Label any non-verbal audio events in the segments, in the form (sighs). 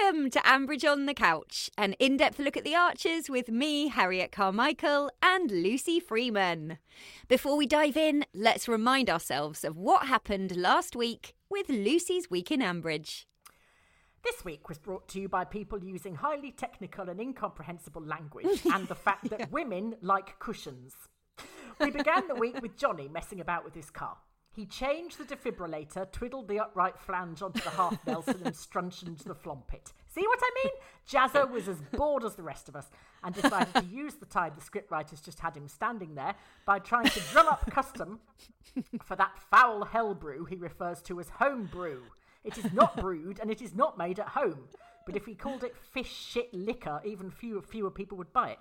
Welcome to Ambridge on the Couch, an in depth look at the Archers with me, Harriet Carmichael, and Lucy Freeman. Before we dive in, let's remind ourselves of what happened last week with Lucy's Week in Ambridge. This week was brought to you by people using highly technical and incomprehensible language (laughs) and the fact that women like cushions. We began the week with Johnny messing about with his car. He changed the defibrillator, twiddled the upright flange onto the half Nelson, and struncheoned the flompet. See what I mean? Jazzer was as bored as the rest of us and decided to use the time the scriptwriters just had him standing there by trying to drum up custom for that foul hell brew he refers to as home brew. It is not brewed and it is not made at home. But if we called it fish shit liquor, even fewer, fewer people would buy it.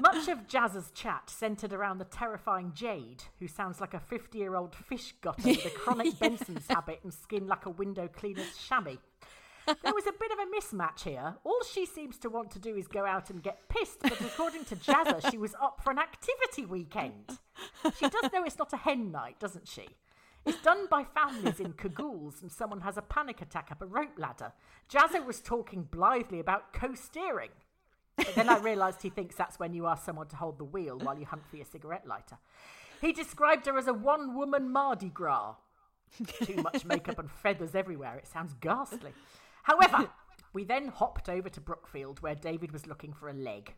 Much of Jazz's chat centred around the terrifying Jade, who sounds like a 50 year old fish gutter with a chronic (laughs) Benson's habit and skin like a window cleaner's chamois. There was a bit of a mismatch here. All she seems to want to do is go out and get pissed, but according to Jazzer, she was up for an activity weekend. She does know it's not a hen night, doesn't she? It's done by families in cagoules and someone has a panic attack up a rope ladder. Jazzer was talking blithely about co steering. But then I realised he thinks that's when you ask someone to hold the wheel while you hunt for your cigarette lighter. He described her as a one woman Mardi Gras. Too much makeup and feathers everywhere. It sounds ghastly. However, we then hopped over to Brookfield where David was looking for a leg.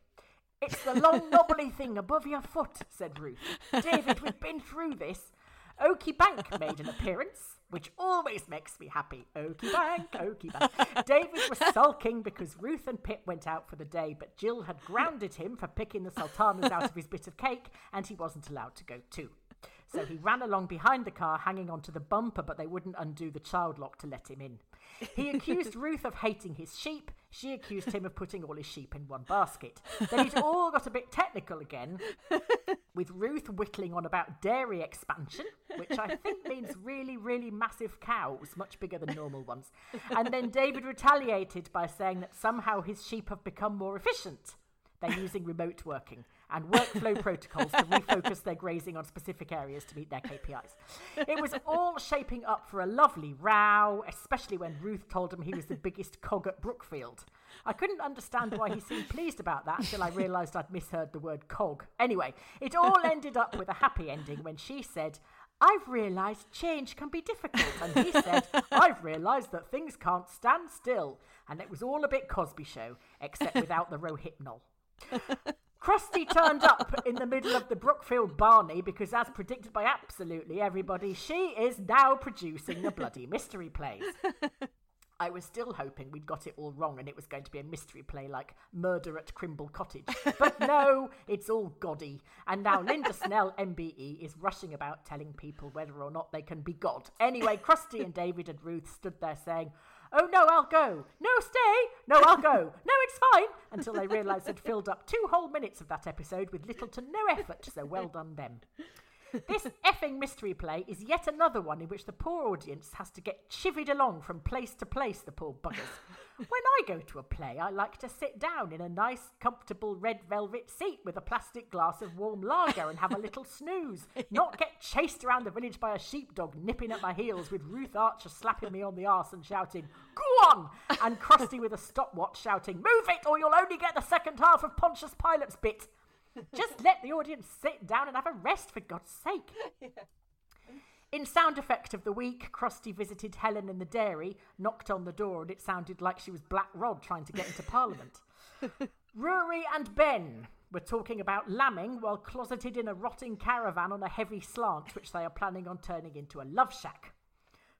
It's the long (laughs) knobbly thing above your foot, said Ruth. David, we've been through this. Oakie Bank made an appearance, which always makes me happy. Oakie Bank, Oakie Bank. David was sulking because Ruth and Pip went out for the day, but Jill had grounded him for picking the sultanas out of his bit of cake, and he wasn't allowed to go too. So he ran along behind the car, hanging onto the bumper, but they wouldn't undo the child lock to let him in. He accused Ruth of hating his sheep. She accused him of putting all his sheep in one basket. Then it all got a bit technical again, with Ruth whittling on about dairy expansion, which I think means really, really massive cows, much bigger than normal ones. And then David retaliated by saying that somehow his sheep have become more efficient. They're using remote working and workflow protocols to refocus their grazing on specific areas to meet their KPIs. It was all shaping up for a lovely row, especially when Ruth told him he was the biggest cog at Brookfield. I couldn't understand why he seemed pleased about that until I realised I'd misheard the word cog. Anyway, it all ended up with a happy ending when she said, I've realised change can be difficult. And he said, I've realised that things can't stand still. And it was all a bit Cosby show, except without the rohypnol. Kirsty turned up in the middle of the Brookfield Barney because, as predicted by absolutely everybody, she is now producing the bloody mystery plays. (laughs) I was still hoping we'd got it all wrong and it was going to be a mystery play like Murder at Crimble Cottage. But (laughs) no, it's all gaudy. And now Linda Snell, MBE, is rushing about telling people whether or not they can be God. Anyway, Kirsty and David and Ruth stood there saying, Oh no, I'll go. No, stay. No, I'll go. No, it's fine. Until they realised they'd filled up two whole minutes of that episode with little to no effort, so well done them. This effing mystery play is yet another one in which the poor audience has to get chivied along from place to place, the poor buggers. When I go to a play, I like to sit down in a nice, comfortable red velvet seat with a plastic glass of warm lager and have a little (laughs) snooze, not get chased around the village by a sheepdog nipping at my heels with Ruth Archer slapping me on the arse and shouting, Go on! And Kirsty with a stopwatch shouting, Move it or you'll only get the second half of Pontius Pilate's bit. Just let the audience sit down and have a rest, for God's sake. (laughs) In sound effect of the week, Kirsty visited Helen in the dairy, knocked on the door, and it sounded like she was Black Rod trying to get into (laughs) Parliament. Rory and Ben. We're talking about lambing while closeted in a rotting caravan on a heavy slant, which they are planning on turning into a love shack.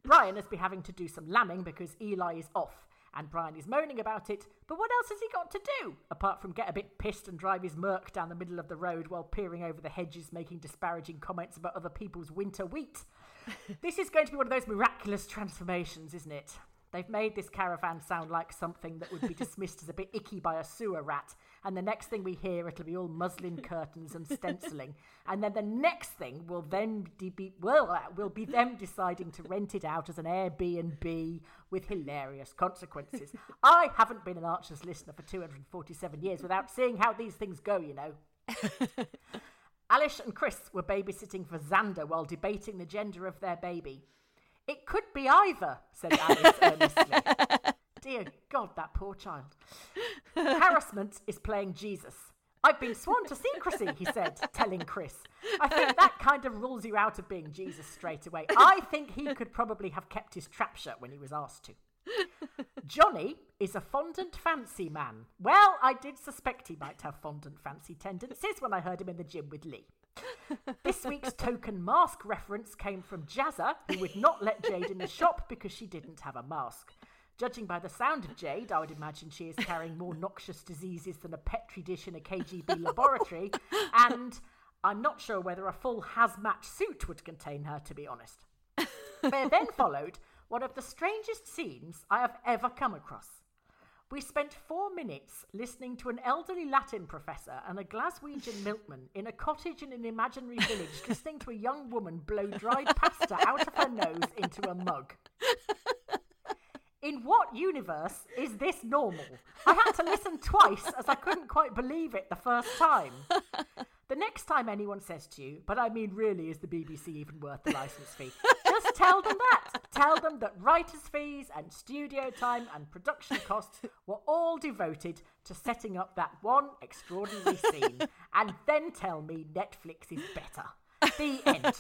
Brian has been having to do some lambing because Eli is off, and Brian is moaning about it, but what else has he got to do, apart from get a bit pissed and drive his Merc down the middle of the road while peering over the hedges, making disparaging comments about other people's winter wheat? (laughs) this is going to be one of those miraculous transformations, isn't it? They've made this caravan sound like something that would be (laughs) dismissed as a bit icky by a sewer rat, and the next thing we hear, it'll be all muslin curtains and stenciling, (laughs) and then the next thing will then be well, uh, will be them deciding to rent it out as an Airbnb with hilarious consequences. (laughs) I haven't been an Archers listener for 247 years without seeing how these things go, you know. Alice and Chris were babysitting for Xander while debating the gender of their baby. It could be either, said Alice earnestly. (laughs) Dear God, that poor child. Harrison is playing Jesus. I've been sworn to secrecy, he said, telling Chris. I think that kind of rules you out of being Jesus straight away. I think he could probably have kept his trap shut when he was asked to. Johnny is a fondant fancy man. Well, I did suspect he might have fondant fancy tendencies when I heard him in the gym with Lee. This week's token mask reference came from Jazzer, who would not let Jade in the shop because she didn't have a mask. Judging by the sound of Jade, I would imagine she is carrying more noxious diseases than a petri dish in a KGB laboratory, and I'm not sure whether a full hazmat suit would contain her, to be honest. There then followed one of the strangest scenes I have ever come across. We spent four minutes listening to an elderly Latin professor and a Glaswegian milkman in a cottage in an imaginary village listening to a young woman blow dried pasta out of her nose into a mug. In what universe is this normal? I had to listen twice as I couldn't quite believe it the first time. The next time anyone says to you, but I mean, really, is the BBC even worth the licence fee? Just tell them that. Tell them that writers' fees and studio time and production costs were all devoted to setting up that one extraordinary scene. And then tell me Netflix is better. The end.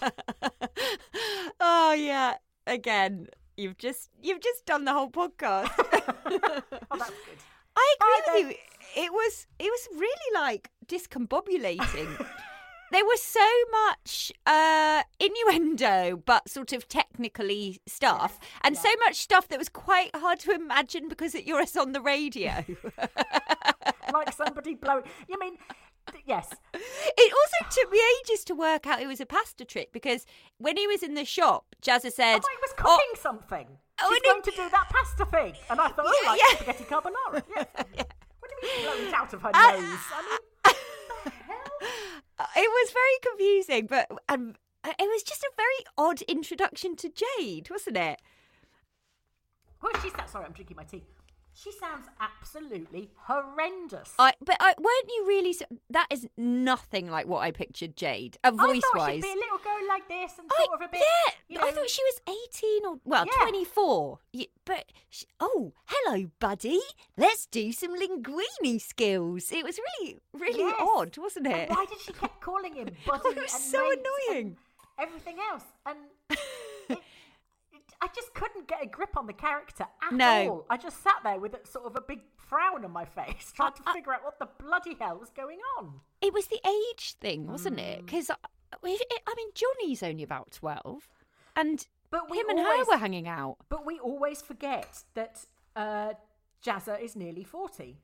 oh, yeah. Again, you've just you've just done the whole podcast. (laughs) oh, that's good. I agree with you. It was it was really like discombobulating. (laughs) there was so much uh, innuendo, but sort of technically stuff, yes, and so much stuff that was quite hard to imagine because you're us on the radio. (laughs) like somebody blowing. You mean yes. It also took me ages to work out it was a pasta trick because when he was in the shop, Jazzer said, "Oh, he was cooking oh, something. Oh, She's going to do that pasta thing," and I thought, "Oh, yeah, like yeah. spaghetti carbonara." Yes. (laughs) yeah. What do you mean blow it out of her uh, (laughs) nose? I mean, the hell? Uh, it was very confusing, but and it was just a very odd introduction to Jade, wasn't it? Oh, she's that. Sorry, I'm drinking my tea. She sounds absolutely horrendous. I, but I, weren't you really? So, that is nothing like what I pictured Jade, a voice I wise. She'd be a little girl like this and sort I, of a bit. Yeah, you know, I thought she was eighteen or well, yeah. twenty-four. Yeah, but she, oh, hello, buddy. Let's do some linguini skills. It was really, really yes. odd, wasn't it? And why did she keep calling him (laughs) oh, buddy? it was so annoying. everything else, and (laughs) I just couldn't get a grip on the character at no. all. I just sat there with a, sort of a big frown on my (laughs) face, trying to figure out what the bloody hell was going on. It was the age thing, wasn't mm. it? Because I mean, Johnny's only about twelve, and but him and always, her were hanging out. But we always forget that uh, Jazzer is nearly forty.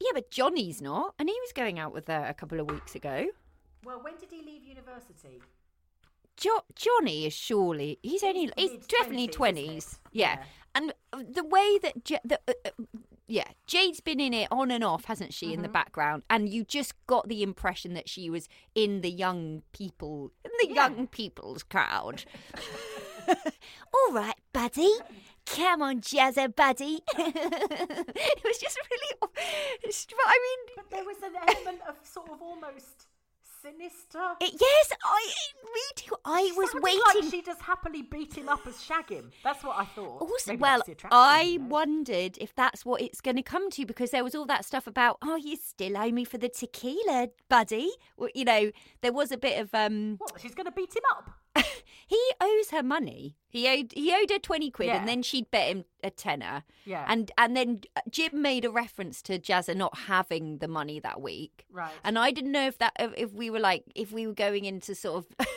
Yeah, but Johnny's not, and he was going out with her a couple of weeks ago. Well, when did he leave university? Jo- Johnny is surely he's only he's, he's definitely twenties. Yeah. yeah. and the way that J- the, uh, uh, yeah, Jade's been in it on and off, hasn't she, mm-hmm. in the mm-hmm. background, and you just got the impression that she was in the young people, in the yeah. young people's crowd. (laughs) All right, buddy. Come on, Jazzer, buddy. (laughs) it was just really. I mean, but there was an element of sort of almost sinister. It, yes, I me too. I she was waiting. Like she just happily beat him up as shag him. That's what I thought. Also, well, I wondered if that's what it's going to come to because there was all that stuff about, oh, you still owe me for the tequila, buddy. Well, you know, there was a bit of um. What? She's going to beat him up. He owes her money. He owed he owed her twenty quid, Yeah. and then she'd bet him a tenner. Yeah. and and then Jim made a reference to Jazzer not having the money that week. Right. And I didn't know if that if we were like if we were going into sort of. (laughs)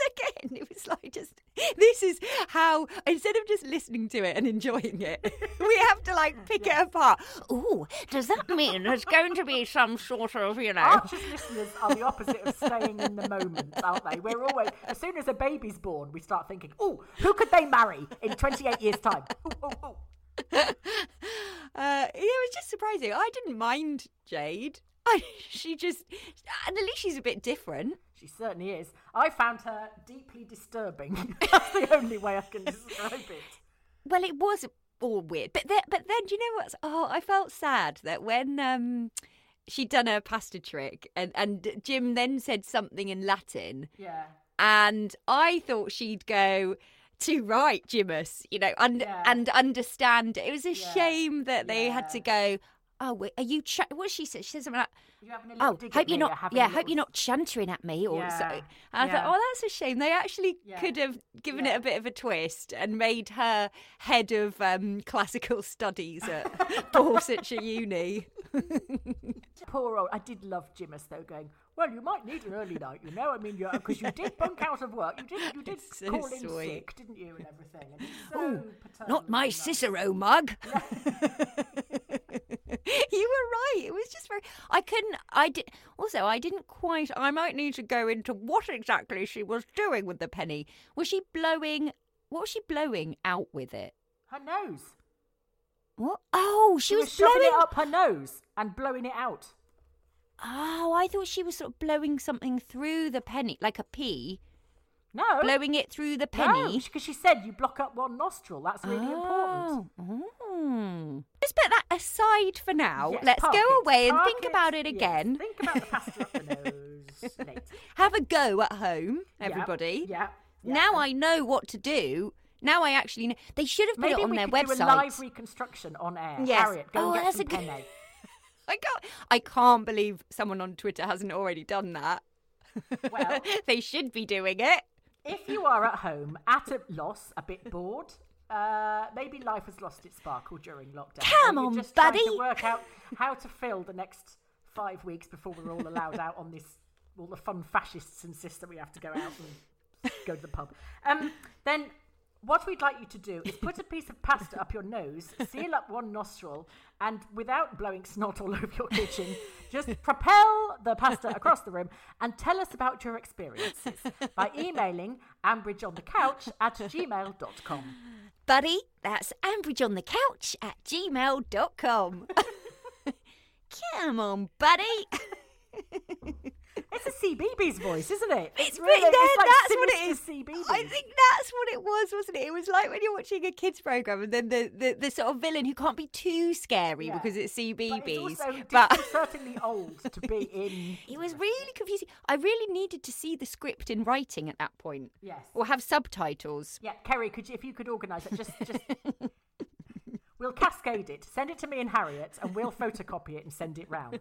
(laughs) Again, it was like just this is how instead of just listening to it and enjoying it, (laughs) we have to like pick it apart. Ooh, does that mean there's going to be some sort of you know? Archer's listeners are the opposite of staying in the moment, aren't they? We're always, as soon as a baby's born, we start thinking, oh, who could they marry in 28 years' time? Ooh, ooh, ooh. (laughs) uh, yeah, it was just surprising. I didn't mind Jade. (laughs) I, she just, and at least she's a bit different. She certainly is. I found her deeply disturbing. (laughs) That's the only way I can describe it. Well, it was all weird, but then, but then, do you know what's? Oh, I felt sad that when um she'd done her pasta trick, and and Jim then said something in Latin, Yeah. and I thought she'd go. to right, Jimus, you know, and Yeah. and understand. It was a Yeah. shame that they had to go. Oh, wait, are you? Ch-? What she say? She said something like, You having a little "Oh, hope you're not. Yeah, hope you're not chuntering at me." Or Yeah, so. And I yeah. thought, "Oh, that's a shame. They actually Yeah. could have given it a bit of a twist and made her head of um, classical (laughs) studies at (laughs) Borsetshire Uni." (laughs) Poor old. I did love Jimus though, going. Well, you might need an early night, you know. I mean, because you did bunk out of work. You did. You did So call in sweet. sick, didn't you, and everything. And so Oh, Not my. Cicero mug. (laughs) you were right. It was just very. I couldn't. I did. Also, I didn't quite. I might need to go into what exactly she was doing with the penny. Was she blowing? What was she blowing out with it? Her nose. What? Oh, she, She was, was shoving blowing. it up her nose and blowing it out. Oh, I thought she was sort of blowing something through the penny, like a pea, No. blowing it through the penny. because she said you block up one nostril. That's really important. Oh. Mm. Just put that aside for now. Yes, Let's park go it, away and park think about it yes. again. Think about the pasta up the nose (laughs) later. Have a go at home, everybody. Yeah. yeah. Now I know what to do. Now I actually know. They should have put Maybe it on we their could do a website. live reconstruction on air. Yes. Harriet, go Oh, and get that's some a good-. (laughs) I can't. I can't believe someone on Twitter hasn't already done that. Well, (laughs) they should be doing it. If you are at home at a loss, a bit bored, uh, maybe life has lost its sparkle during lockdown. Come on, just trying buddy. to work out how to fill the next five weeks before we're all allowed out on this. All the fun fascists insist that we have to go out and go to the pub. Um, then what we'd like you to do is put a piece of pasta up your nose, (laughs) seal up one nostril, and without blowing snot all (laughs) over your kitchen, just propel the pasta across the room and tell us about your experiences by (laughs) emailing ambridgeonthecouch at gmail.com. Buddy, that's Ambridge on the couch at gmail.com. Come on, buddy. It's a CBeebies voice, isn't it? It's really, really, it's like that's what it is. CBeebies. I think that's what it was, wasn't it? It was like when you're watching a kids program and then the, the, the sort of villain who can't be too scary Yeah. because it's But CBeebies. it's also But disconcertingly old to be (laughs) in. it was really confusing. I really needed to see the script in writing at that point. Yes. Or have subtitles. Yeah, Kerry, could you, if you could organise it, just just (laughs) we'll cascade it. Send it to me and Harriet, and we'll photocopy it and send it round.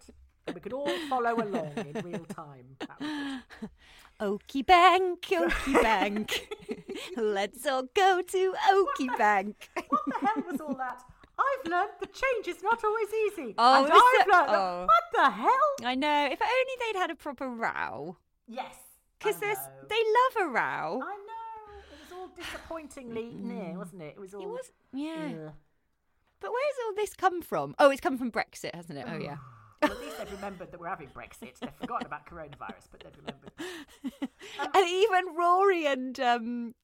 We could all follow along in real time. That would be good. (laughs) Okie Bank, Okie Bank. (laughs) Let's all go to Okie Bank. What the hell was all that? I've learned that change is not always easy. Oh, and I've learned oh. what the hell? I know. If only they'd had a proper row. Yes, Because they love a row. I know. It was all disappointingly near, wasn't it? It was all. It was, yeah. Ugh. But where's all this come from? Oh, it's come from Brexit, hasn't it? Oh, yeah. (sighs) Well, at least they've remembered that we're having Brexit. They've forgotten about coronavirus, but they've remembered. (laughs) and even Rory and, um,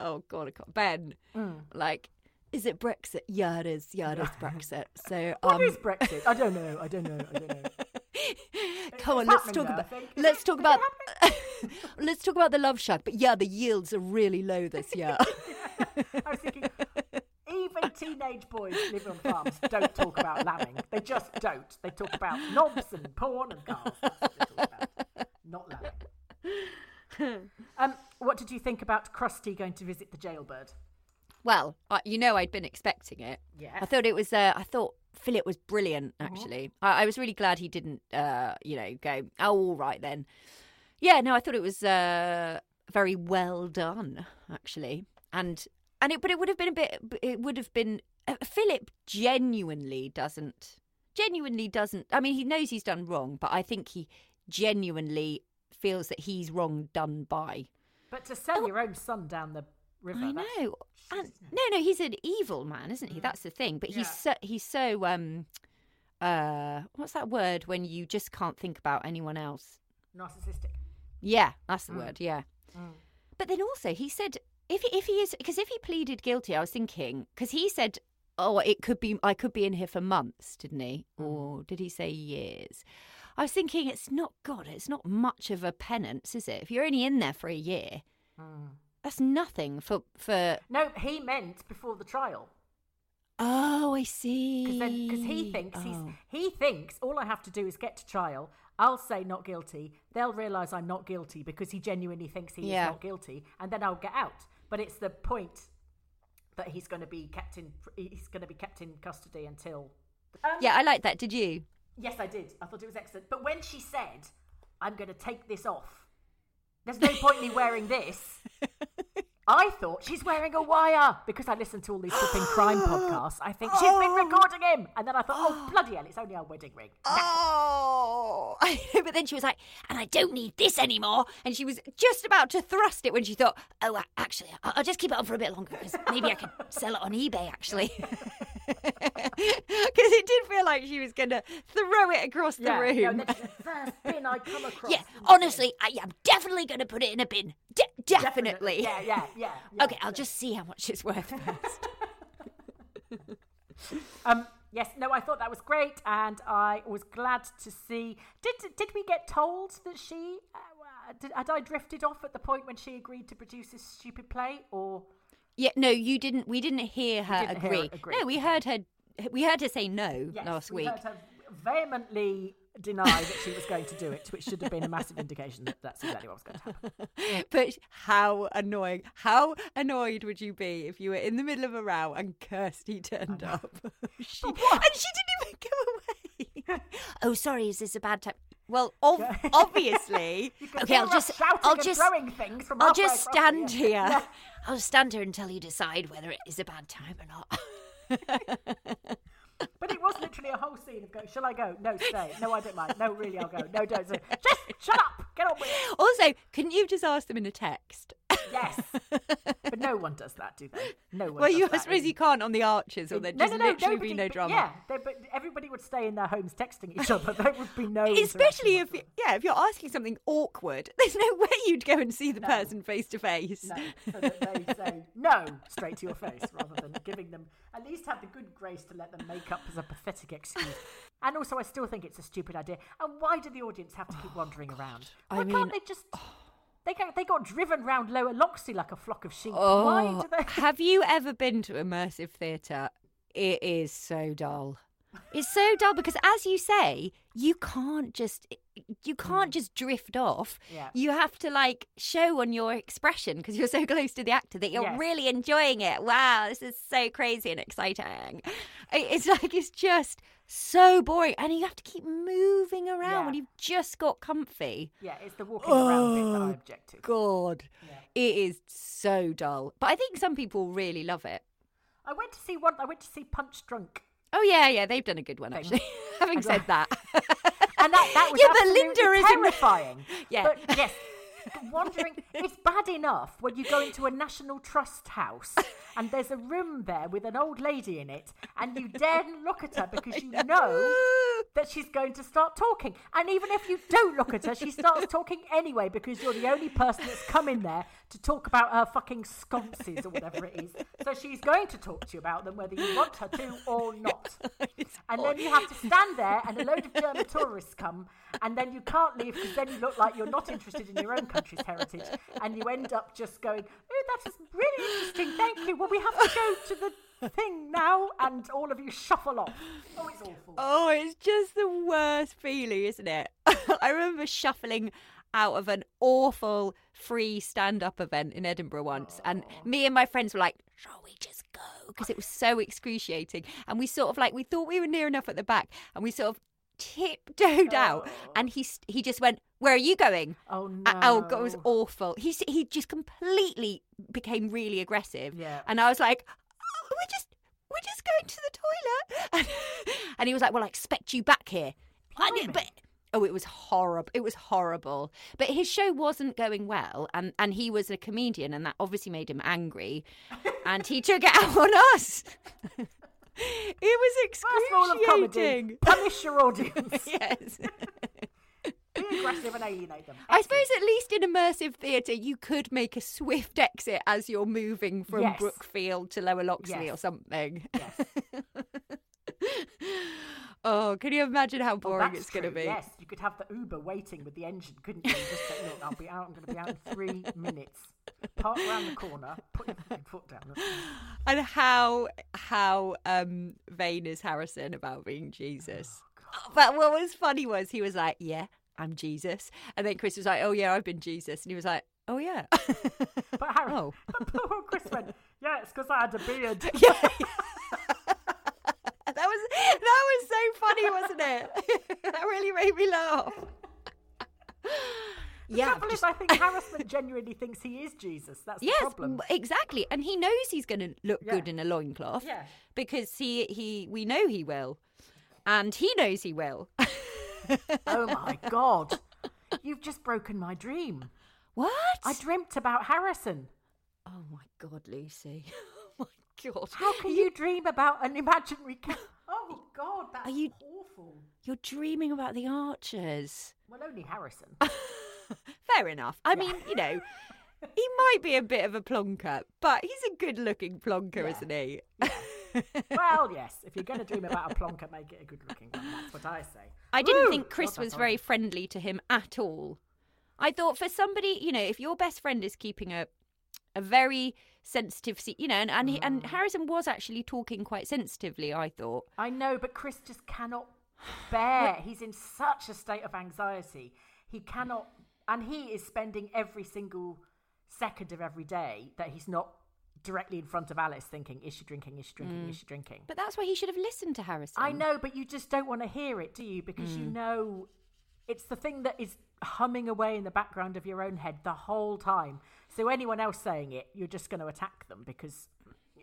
oh, God, Ben, Mm. like, is it Brexit? Yeah, it is. Yeah, it is Brexit. (laughs) So, What um, is Brexit? I don't know. I don't know. I don't know. (laughs) come on, let's talk about, think. Is let's talk about, let's talk about the love shack. But yeah, the yields are really low this year. I was thinking, even (laughs) teenage boys live on farms don't talk about lambing. They just don't. They talk about knobs and porn and cars. What they talk about. Not lambing. (laughs) um, what did you think about Kirsty going to visit the jailbird? Well, uh, you know, I'd been expecting it. Yeah. I thought it was. Uh, I thought Philip was brilliant. Actually, I, I was really glad he didn't. Uh, you know, go. Oh, all right then. Yeah, no, I thought it was. Uh, very well done, actually. And and it, but it would have been a bit. It would have been. Uh, Philip genuinely doesn't. Genuinely doesn't. I mean, he knows he's done wrong, but I think he genuinely feels that he's wrong done by. But to sell your own son down the river. I know. And, no, no, he's an evil man, isn't he? That's the thing. But he's Yeah. so he's so um uh what's that word when you just can't think about anyone else? Narcissistic. Yeah, that's the word. Yeah. But then also he said if he, if he is because if he pleaded guilty, I was thinking because he said, "Oh, it could be I could be in here for months," didn't he? Hmm. Or did he say years? I was thinking it's not God. It's not much of a penance, is it? If you're only in there for a year, hmm. that's nothing for for. No, he meant before the trial. Oh, I see. Because he thinks he's Oh. he thinks all I have to do is get to trial. I'll say not guilty. They'll realise I'm not guilty because he genuinely thinks he Yeah. is not guilty, and then I'll get out. But it's the point that he's going to be kept in he's going to be kept in custody until. Um, Yeah, I like that. Did you? Yes, I did. I thought it was excellent. But when she said, "I'm going to take this off," there's no point in me wearing this. (laughs) I thought she's wearing a wire because I listened to all these flipping crime (gasps) podcasts. I think she's been oh. recording him, and then I thought, "Oh (gasps) bloody hell, it's only our wedding ring." Oh, (laughs) but then she was like, and I don't need this anymore. And she was just about to thrust it when she thought, oh, actually, I'll just keep it on for a bit longer because maybe I could sell it on eBay, actually. (laughs) (laughs) Because it did feel like she was going to throw it across the Yeah, room. no, the first bin I come (laughs) across. yeah, honestly, I am definitely going to put it in a bin. De- definitely. Yeah, yeah, yeah. (laughs) yeah. Okay, I'll just see how much it's worth first. Um, yes, no, I thought that was great, and I was glad to see. Did did we get told that she uh, did, had I drifted off at the point when she agreed to produce this stupid play, or Yeah, no, you didn't. We didn't hear her didn't hear her agree. agree. No, we heard her. We heard her say no yes, last we week. heard her vehemently deny that she was going to do it, which should have been a massive indication that that's exactly what was going to happen. (laughs) But how annoying! How annoyed would you be if you were in the middle of a row and Kirsty turned up? (laughs) she, and she didn't even go away. (laughs) oh, sorry, is this a bad time? Well, (laughs) ov- obviously. Okay, I'll just, shouting I'll and just, throwing things from I'll just stand air. here. Yeah. (laughs) I'll stand here until you decide whether it is a bad time or not. (laughs) But it was literally a whole scene of going, shall I go? No, stay. No, I don't mind. No, really, I'll go. No, don't. Stay. Just shut up. Get on with it. also, couldn't you just ask them in a text? Yes. (laughs) But no one does that, do they? No one well, you, I (laughs) suppose you can't on the Archers, or there'd just no, no, literally nobody, be no drama. Yeah, they, but everybody would stay in their homes texting each other. (laughs) There would be no. Especially if yeah, if you're asking something awkward, there's no way you'd go and see the person face to face. No, so they say no straight to your face rather than giving them at least have the good grace to let them make up as a pathetic excuse. And also, I still think it's a stupid idea. And why do the audience have to keep oh, wandering around? I Why mean- can't they just? Oh. They got, they got driven round Lower Loxley like a flock of sheep. Why Oh, do they? (laughs) have you ever been to immersive theatre? It is so dull. It's so dull because, as you say, you can't just you hmm. can't just drift off. Yeah. You have to like show on your expression because you're so (laughs) close to the actor that you're Yes. really enjoying it. Wow, this is so crazy and exciting. It's like it's just so boring, and you have to keep moving around Yeah. when you've just got comfy. Yeah, it's the walking around bit that I Oh, object to. God, it is so dull. But I think some people really love it. I went to see one. I went to see Punchdrunk. Oh yeah, yeah, they've done a good one actually. (laughs) Having said that, and that, that (laughs) was Yeah, but Linda is in- terrifying. (laughs) Yeah. but yes, wondering (laughs) it's bad enough when you go into a National Trust house and there's a room there with an old lady in it, and you daren't look at her because you (laughs) know that she's going to start talking. And even if you don't look at her, she starts talking anyway because you're the only person that's come in there to talk about her fucking sconces or whatever it is. So she's going to talk to you about them whether you want her to or not. (laughs) And then you have to stand there, and a load of German tourists come, and then you can't leave because then you look like you're not interested in your own country's heritage, and you end up just going, "Oh, that is really interesting. Thank you. Well, we have to go to the thing now," and all of you shuffle off. Oh, it's awful. oh, it's just the worst feeling, isn't it? (laughs) I remember shuffling out of an awful free stand-up event in Edinburgh once, and me and my friends were like, "Shall we just go?" Because it was so excruciating, and we sort of like we thought we were near enough at the back, and we sort of tiptoed out, and he he just went, "Where are you going?" Oh no. Oh god, it was awful. He he just completely became really aggressive. Yeah. And I was like, oh, "We're just we're just going to the toilet," (laughs) and he was like, "Well, I expect you back here." I but oh, it was horrible. It was horrible. But his show wasn't going well, and and he was a comedian, and that obviously made him angry, and he took it out on us. (laughs) it was First rule of comedy: excruciating. punish your audience. (laughs) yes. Be aggressive and alienate them. I suppose at least in immersive theatre you could make a swift exit as you're moving from Yes. Brookfield to Lower Loxley or something. Yes. (laughs) oh, can you imagine how boring that's it's going to be? Yes, you could have the Uber waiting with the engine, couldn't you? Just say, look, I'll be out. I'm going to be out in three (laughs) minutes. Park around the corner. Put your foot down. And how how um vain is Harrison about being Jesus? Oh, but what was funny was he was like, "Yeah, I'm Jesus," and then Chris was like, "Oh yeah, I've been Jesus," and he was like, "Oh yeah." But Harry, (laughs) Oh. (laughs) poor Chris went, yeah, it's because I had a beard. yeah. that was that was so funny, wasn't it? (laughs) that really made me laugh. The yeah, trouble is, I think Harrison genuinely thinks he is Jesus. That's the problem. exactly, and he knows he's going to look Yeah. good in a loincloth Yeah. because he he we know he will, and he knows he will. (laughs) Oh my God. You've just broken my dream. what? I dreamt about Harrison. oh my god, Lucy! (laughs) Oh my god! How can you dream about an imaginary cat? Oh God, that's Are you- awful. You're dreaming about the archers. Well, only Harrison. (laughs) Fair enough. I mean, you know, he (laughs) might be a bit of a plonker, but he's a good-looking plonker, Yeah. isn't he? (laughs) well, yes. If you're going to dream about a plonker, make it a good-looking one. That's what I say. I didn't Woo! think Chris was very friendly to him at all. I thought for somebody, you know, if your best friend is keeping a a very sensitive, se- you know, and and, he, and Mm. Harrison was actually talking quite sensitively. I thought. I know, but Chris just cannot bear. He's in such a state of anxiety. He cannot, and he is spending every single second of every day that he's not directly in front of Alice thinking, is she drinking? Is she drinking? Is she drinking? But that's why he should have listened to Harrison. I know, but you just don't want to hear it, do you? Because Mm. you know it's the thing that is humming away in the background of your own head the whole time. So anyone else saying it, you're just going to attack them because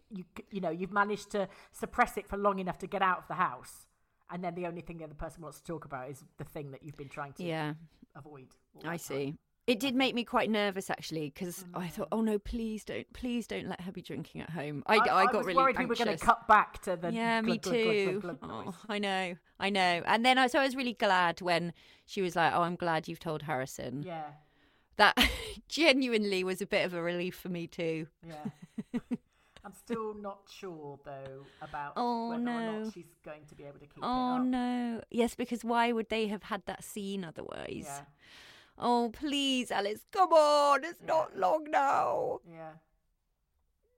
you you know you've managed to suppress it for long enough to get out of the house, and then the only thing the other person wants to talk about is the thing that you've been trying to Yeah, avoid. I that time. see. It did make me quite nervous actually because I mm. thought, oh no, please don't, please don't let her be drinking at home. I, I, got was really worried anxious. we were going to cut back to the yeah, me glug, glug, too. glug, glug. Oh, I know, I know. And then I so I was really glad when she was like, "Oh, I'm glad you've told Harrison." Yeah, That (laughs) genuinely was a bit of a relief for me too. yeah. I'm still not sure though about Oh, whether or not she's going to be able to keep Oh it up. Oh no. Yes, because why would they have had that scene otherwise? Yeah, Oh, please, Alice, come on. It's not long now. yeah.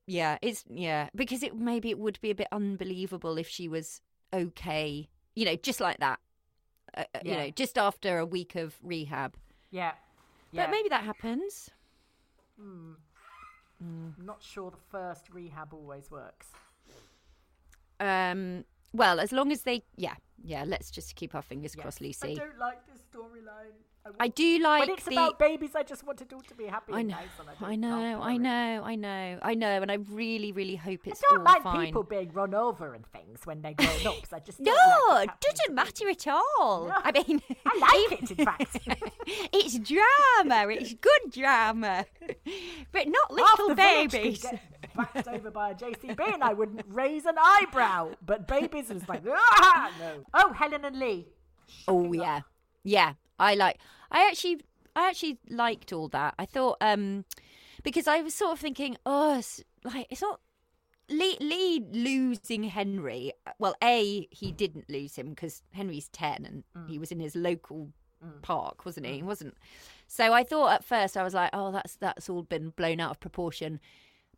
Yeah, it's yeah, because it maybe it would be a bit unbelievable if she was okay, you know, just like that. Uh, uh, You know, just after a week of rehab. Yeah. Yeah. But maybe that happens. I'm not sure the first rehab always works. Um well, as long as they yeah, yeah, let's just keep our fingers Yes. crossed, Lucy. I don't like this storyline. I, I do like when it's the about babies, I just want it all to be happy I and know, nice. And I, I know, I know, I know, I know, and I really, really hope it's I don't like fine. people being run over and things when they're grown (laughs) up. I just No, like it doesn't matter at all. No. I mean, (laughs) I like it, in fact. (laughs) it's drama. It's good drama, but not little babies. backed over by a JCB and I wouldn't raise an eyebrow. But babies is like, ah, no. Oh, Helen and Lee. Oh yeah, yeah. I like. I actually, I actually liked all that. I thought, um, because I was sort of thinking, oh, it's, like it's not. Lee, Lee losing Henry. Well, a he didn't lose him because Henry's ten and Mm. he was in his local park, wasn't he? He wasn't. So I thought at first I was like, oh, that's that's all been blown out of proportion.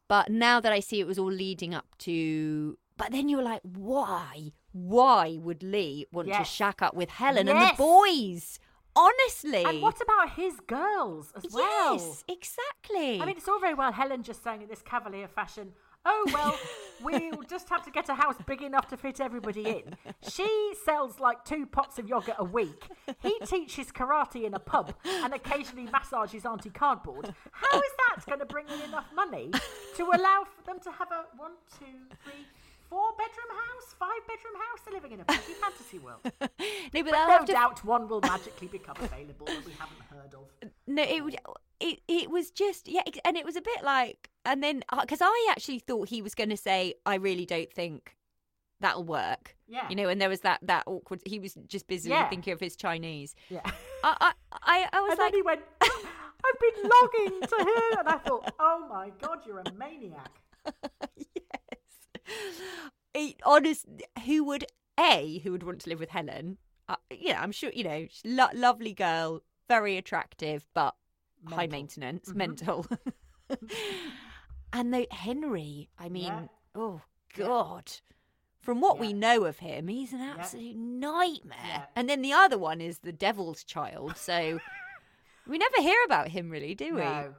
But now that I see it was all leading up to. But then you're like, why? Why would Lee want Yes. to shack up with Helen and the boys? Honestly. And what about his girls as well? Yes, exactly. I mean, it's all very well Helen just saying in this cavalier fashion, Oh, well, (laughs) we'll just have to get a house big enough to fit everybody in. She sells like two pots of yogurt a week. He teaches karate in a pub and occasionally massages Auntie Cardboard. How is that going to bring in enough money to allow for them to have a one, two, three, four bedroom house, five bedroom house? They're living in a pretty fantasy world. (laughs) no, but, But no to doubt one will magically become available that we haven't heard of. (laughs) No, it would. It it was just yeah, and it was a bit like, and then uh, because I actually thought he was going to say, I really don't think that'll work. Yeah. You know, and there was that that awkward. He was just busy Yeah. thinking of his Chinese. Yeah. (laughs) I I I, was And like, then he went, oh, I've been logging to here. And I thought, oh my God, you're a maniac. (laughs) It, honest, who would a who would want to live with Helen? Uh, yeah, I'm sure you know, she's lo- lovely girl, very attractive, but high Mental. maintenance, mental. (laughs) and the Henry, I mean, Yeah. oh Yeah. god. From what we know of him, he's an absolute nightmare. Yeah. And then the other one is the devil's child. So (laughs) we never hear about him really, do we? No.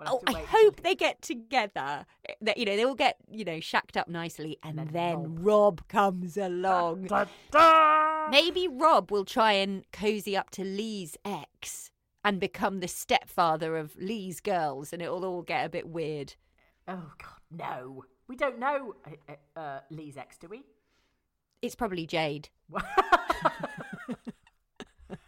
We'll Oh, I hope until- they get together. eh, That you know they all get you know shacked up nicely, and then then, Rob. comes along. Da, da. Maybe Rob will try and cozy up to Lee's ex and become the stepfather of Lee's girls, and it'll all get a bit weird. Oh, God, no. We don't know uh, uh, Lee's ex, do we? It's probably Jade. (laughs)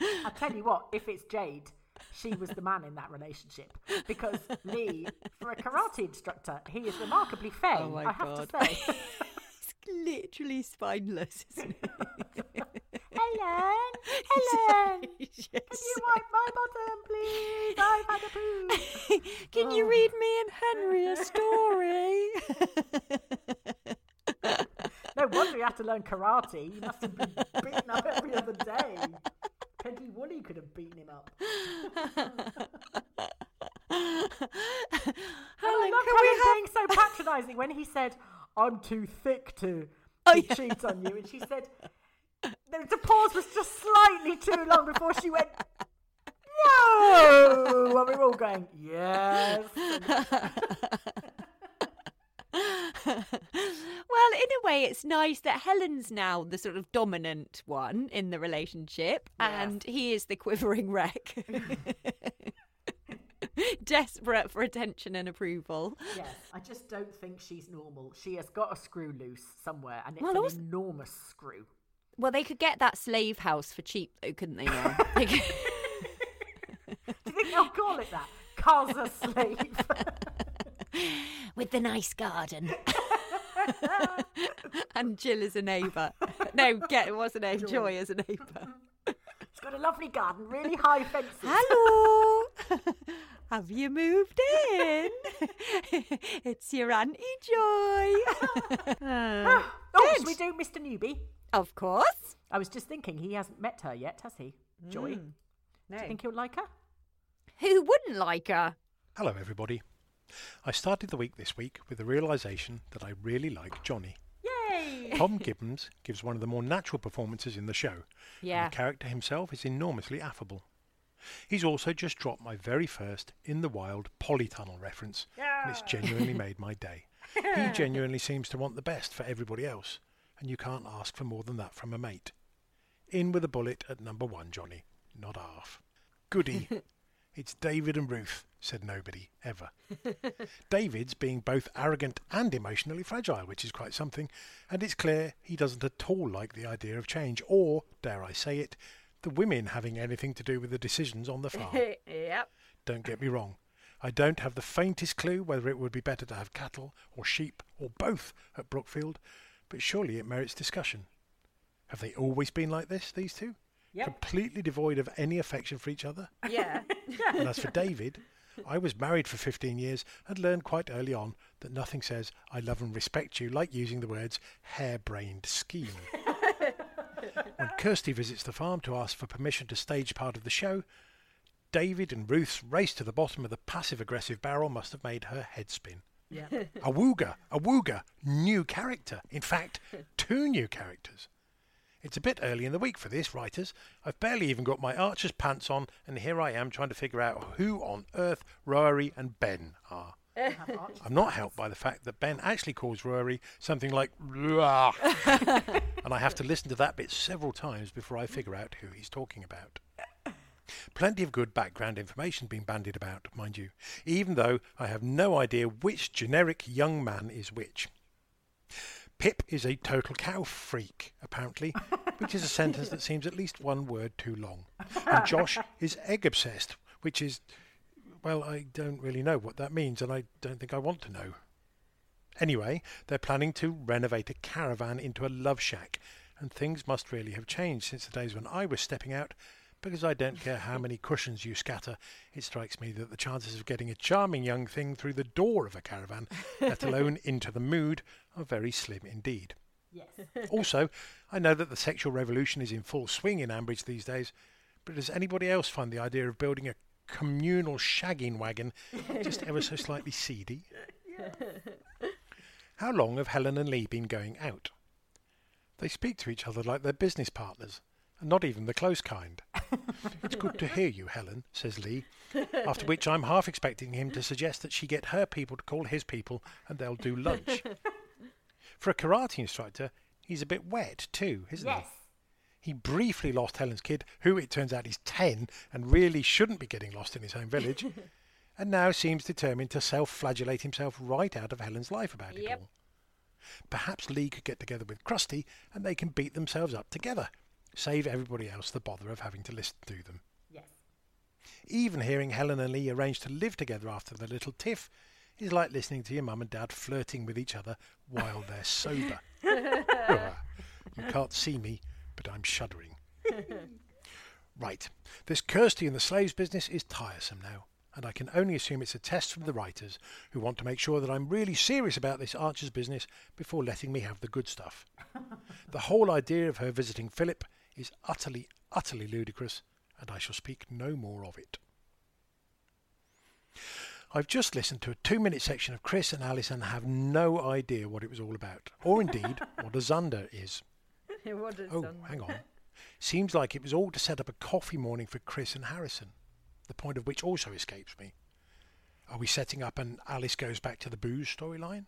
I tell you what, if it's Jade, she was the man in that relationship. Because Lee, for a karate instructor, he is remarkably fair, Oh I have God. to say. (laughs) It's literally spineless, isn't it? Helen, (laughs) Helen, (laughs) can you wipe my bottom, please? I've had a poo. Can you Oh. read me and Henry a story? No wonder he had to learn karate. He must have been beaten up every other day. Peggy Woolley could have beaten him up. (laughs) Helen, can we have being so patronising when he said, "I'm too thick to, oh, to Oh, yeah. cheat on you," and she said, the, the pause was just slightly too long before she went, "No," and we were all going, "Yes." (laughs) well, in a way, it's nice that Helen's now the sort of dominant one in the relationship, and he is the quivering wreck. (laughs) Desperate for attention and approval. Yes, I just don't think she's normal. She has got a screw loose somewhere, and it's Well, an also- enormous screw. Well, they could get that slave house for cheap, though, couldn't they? (laughs) Could- Do you think they'll call it that? Casa slave. (laughs) With the nice garden. (laughs) and Jill is a neighbour. No, get what's her name? Joy as a neighbour. It's got a lovely garden, really high fences. Hello. (laughs) Have you moved in? (laughs) it's your Auntie Joy. Uh, Oh, should we do Mr. Newbie? of course. I was just thinking he hasn't met her yet, has he? Joy. Do you think he'll like her? Who wouldn't like her? Hello, everybody. I started the week this week with the realization that I really like Johnny. Yay! Tom (laughs) Gibbons gives one of the more natural performances in the show. Yeah. The character himself is enormously affable. He's also just dropped my very first In the Wild polytunnel reference, yeah. and it's genuinely made my day. He (laughs) genuinely seems to want the best for everybody else, and you can't ask for more than that from a mate. In with a bullet at number one, Johnny, not half. Goody. (laughs) it's David and Ruth, said nobody, ever. (laughs) David's being both arrogant and emotionally fragile, which is quite something, and it's clear he doesn't at all like the idea of change, or, dare I say it, the women having anything to do with the decisions on the (laughs) farm. yep. Don't get me wrong. I don't have the faintest clue whether it would be better to have cattle or sheep or both at Brookfield, but surely it merits discussion. Have they always been like this, these two? Yep. Completely devoid of any affection for each other? Yeah. (laughs) And as for David, I was married for 15 years and learned quite early on that nothing says I love and respect you like using the words harebrained scheme. (laughs) when Kirsty visits the farm to ask for permission to stage part of the show, David and Ruth's race to the bottom of the passive aggressive barrel must have made her head spin. Yeah. A wooga, a wooga, new character. In fact, two new characters. It's a bit early in the week for this, writers. I've barely even got my archer's pants on, and here I am trying to figure out who on earth Rory and Ben are. (laughs) I'm not helped by the fact that Ben actually calls Rory something like "Rah," (laughs) and I have to listen to that bit several times before I figure out who he's talking about. Plenty of good background information being bandied about, mind you, even though I have no idea which generic young man is which. Pip is a total cow freak, apparently, (laughs) which is a sentence that seems at least one word too long. (laughs) And Josh is egg obsessed, which is, well, I don't really know what that means, and I don't think I want to know. Anyway, they're planning to renovate a caravan into a love shack, and things must really have changed since the days when I was stepping out because I don't care how many cushions you scatter, it strikes me that the chances of getting a charming young thing through the door of a caravan, let (laughs) alone into the mood, are very slim indeed. Yes. (laughs) Also, I know that the sexual revolution is in full swing in Ambridge these days, but does anybody else find the idea of building a communal shagging wagon just ever so (laughs) slightly seedy? How long have Helen and Lee been going out? They speak to each other like they're business partners, and not even the close kind. (laughs) it's good to hear you, Helen, says Lee, after which I'm half expecting him to suggest that she get her people to call his people and they'll do lunch. (laughs) For a karate instructor, he's a bit wet too, isn't Yes. he? He briefly lost Helen's kid, who it turns out is 10 and really shouldn't be getting lost in his home village, (laughs) and now seems determined to self flagellate himself right out of Helen's life about it all. Perhaps Lee could get together with Kirsty and they can beat themselves up together, save everybody else the bother of having to listen to them. Yes. Even hearing Helen and Lee arrange to live together after the little tiff is like listening to your mum and dad flirting with each other while they're sober. (laughs) (laughs) you can't see me, but I'm shuddering. (laughs) right, this Kirsty and the slaves business is tiresome now, and I can only assume it's a test from the writers who want to make sure that I'm really serious about this Archer's business before letting me have the good stuff. the whole idea of her visiting Philip is utterly, utterly ludicrous, and I shall speak no more of it. I've just listened to a two minute section of Chris and Alice and have no idea what it was all about, or indeed (laughs) what a Xander is. (laughs) what is Oh, hang on. Seems like it was all to set up a coffee morning for Chris and Harrison, the point of which also escapes me. Are we setting up an Alice goes back to the booze storyline?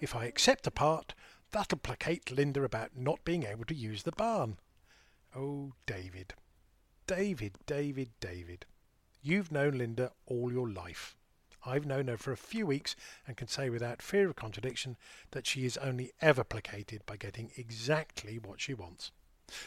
If I accept a part, that'll placate Linda about not being able to use the barn. Oh, David. David, David, David. You've known Linda all your life. I've known her for a few weeks and can say without fear of contradiction that she is only ever placated by getting exactly what she wants.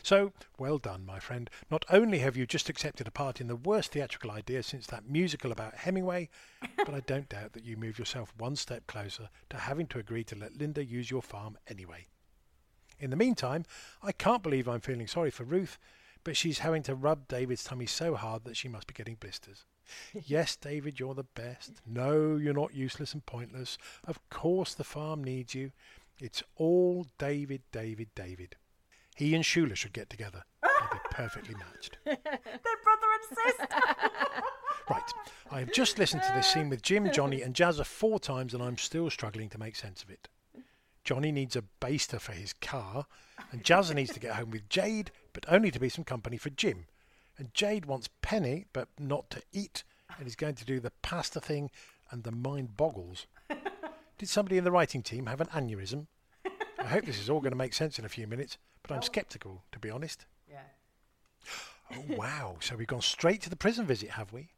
So, well done, my friend. Not only have you just accepted a part in the worst theatrical idea since that musical about Hemingway, (laughs) but I don't doubt that you move yourself one step closer to having to agree to let Linda use your farm anyway. In the meantime, I can't believe I'm feeling sorry for Ruth, but she's having to rub David's tummy so hard that she must be getting blisters. (laughs) yes, David, you're the best. No, you're not useless and pointless. Of course the farm needs you. It's all David, David, David. He and Shula should get together. They'd be perfectly matched. (laughs) They're brother and sister. (laughs) Right, I have just listened to this scene with Jim, Johnny, and Jazzer four times, and I'm still struggling to make sense of it. Johnny needs a baster for his car, and Jazzer needs to get home with Jade, but only to be some company for Jim. And Jade wants Penny, but not to eat, and is going to do the pasta thing, and the mind boggles. (laughs) Did somebody in the writing team have an aneurysm? I hope this is all going to make sense in a few minutes, but I'm sceptical, to be honest. yeah. Oh, wow. So we've gone straight to the prison visit, have we?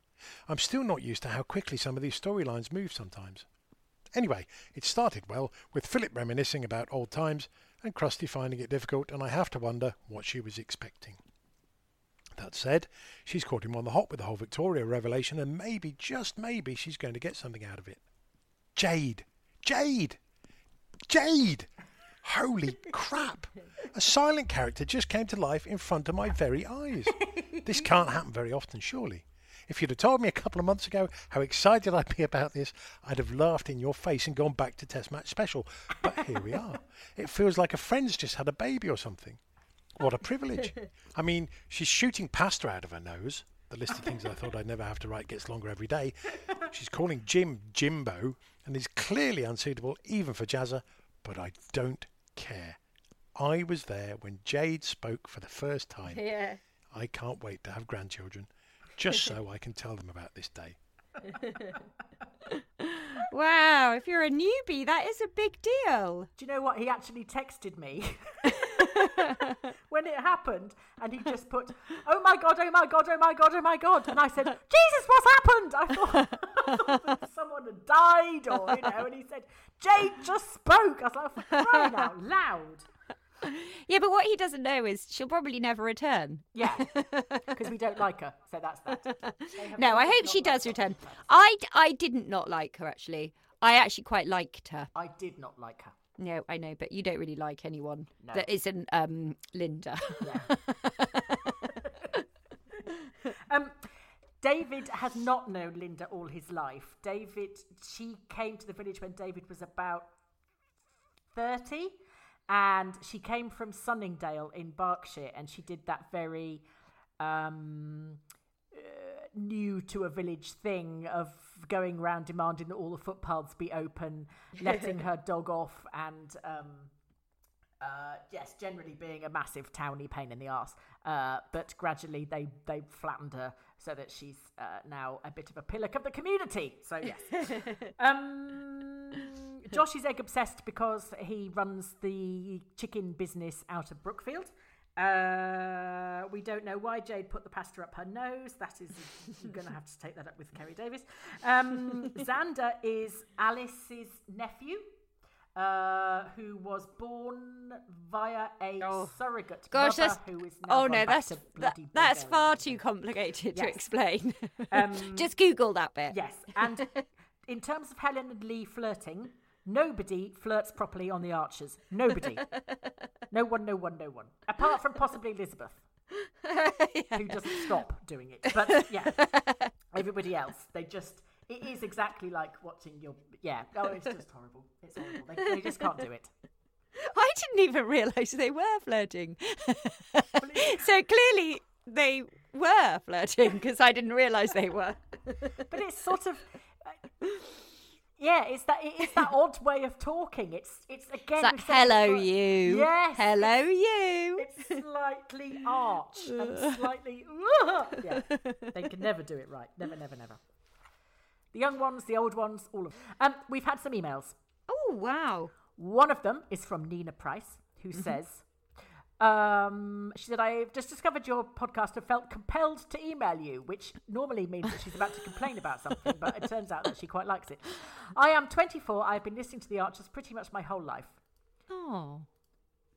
I'm still not used to how quickly some of these storylines move sometimes. Anyway, it started well, with Philip reminiscing about old times and Kirsty finding it difficult, and I have to wonder what she was expecting. That said, she's caught him on the hop with the whole Victoria revelation, and maybe, just maybe, she's going to get something out of it. Jade! Jade! Jade! Holy crap! A silent character just came to life in front of my very eyes. This can't happen very often, surely. If you'd have told me a couple of months ago how excited I'd be about this, I'd have laughed in your face and gone back to Test Match Special. But here we are. It feels like a friend's just had a baby or something. What a privilege. (laughs) I mean, she's shooting pasta out of her nose. The list of things I thought I'd never have to write gets longer every day. She's calling Jim Jimbo and is clearly unsuitable even for Jazzer, but I don't care. I was there when Jade spoke for the first time. Yeah. I can't wait to have grandchildren, just so I can tell them about this day. (laughs) Wow, if you're a newbie, that is a big deal. Do you know what? He actually texted me (laughs) when it happened and he just put, Oh my God, oh my God, oh my God, oh my God. And I said, Jesus, what's happened? I thought, I thought (laughs) that someone had died or, you know, and he said, Jade just spoke. I was like, crying out loud. (laughs) Yeah, but what he doesn't know is she'll probably never return. Yeah, (laughs) because we don't like her. So that's that. No, I hope she does return. I, I didn't not like her, actually. I actually quite liked her. I did not like her. No, I know, but you don't really like anyone No. that isn't um, Linda. (laughs) Um, David has not known Linda all his life. David, she came to the village when David was about 30, and she came from Sunningdale in Berkshire, and she did that very um, uh, new to a village thing of going around demanding that all the footpaths be open, (laughs) letting her dog off, and um, uh, yes, generally being a massive towny pain in the arse. Uh, but gradually they they flattened her so that she's uh, now a bit of a pillock of the community. So yes. (laughs) um, Josh is egg obsessed because he runs the chicken business out of Brookfield. Uh, we don't know why Jade put the pasta up her nose. That is, you're going to have to take that up with Kerry Davis. Um, (laughs) Xander is Alice's nephew uh, who was born via a Oh. surrogate Gosh, that's who is now oh no, that's that, bloody that's far too complicated to explain. (laughs) Um, Just Google that bit. Yes, and (laughs) in terms of Helen and Lee flirting, nobody flirts properly on the Archers. Nobody. (laughs) no one, no one, no one. Apart from possibly Elizabeth, (laughs) who doesn't stop doing it. But yeah, (laughs) everybody else, they just. It is exactly like watching your. Yeah. Oh, it's just horrible. It's horrible. They, they just can't do it. I didn't even realise they were flirting. so clearly they were flirting because I didn't realise they were. but it's sort of uh, yeah it's that it's that (laughs) odd way of talking it's it's again It's like, we've said it hello, you. yes Hello, you. it's slightly arch and (laughs) slightly (laughs) yeah they can never do it right never never never the young ones the old ones all of um we've had some emails Oh, wow. one of them is from Nina Price, who Mm-hmm. says, um, she said, I've just discovered your podcast and felt compelled to email you, which normally means that she's about to complain about something, but it turns out that she quite likes it. I am 24. I've been listening to The Archers pretty much my whole life. Oh.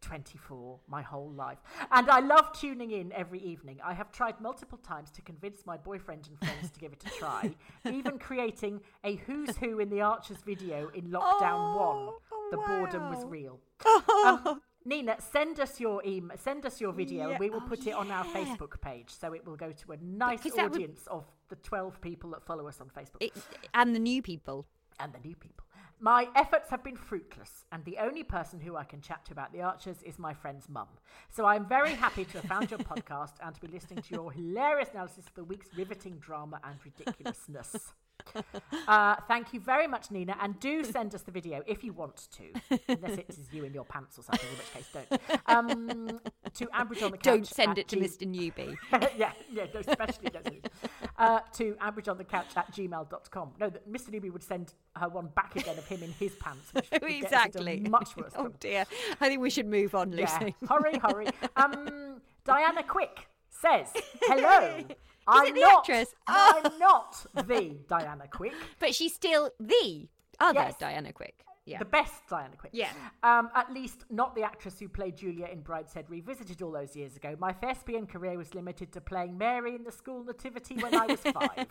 24, my whole life. And I love tuning in every evening. I have tried multiple times to convince my boyfriend and friends to give it a try, (laughs) even creating a who's who in the Archers video in lockdown Oh, one. The boredom was real. Oh. (laughs) Um, Nina, send us your email, send us your video, Yeah, and we will oh, put it on our. Facebook page, so it will go to a nice that would- audience of the 12 people that follow us on Facebook It, and the new people. and the new people. My efforts have been fruitless, and the only person who I can chat to about the Archers is my friend's mum. So I'm very happy to have found your (laughs) podcast and to be listening to your hilarious analysis of the week's riveting drama and ridiculousness. (laughs) Uh, thank you very much, Nina, and do send us the video if you want to, unless it is you in your pants or something, in which case don't. Um, to Ambridge on the couch. Don't send it to G- Mr. Newbie. (laughs) yeah, yeah, no, especially don't send it. Uh, to ambridgeonthecouch at gmail.com. No, that Mr. Newbie would send her one back again of him in his pants. Which (laughs) would get exactly. Much worse. Oh dear. I think we should move on, yeah. Lucy. hurry, hurry. Um, Diana Quick says, hello. I'm the not, actress? I'm oh. not (laughs) the Diana Quick. But she's still the other Yes. Diana Quick. Yeah. The best Diana Quick. Yeah. Um, at least not the actress who played Julia in Brideshead Revisited all those years ago. My thespian career was limited to playing Mary in the school nativity when I was (laughs) five.